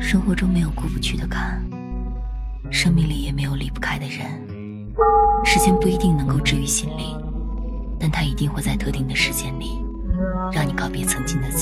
生活中没有过不去的坎生命里也没有离不开的人。时间不一定能够治愈心灵但它一定会在特定的时间里让你告别曾经的自己。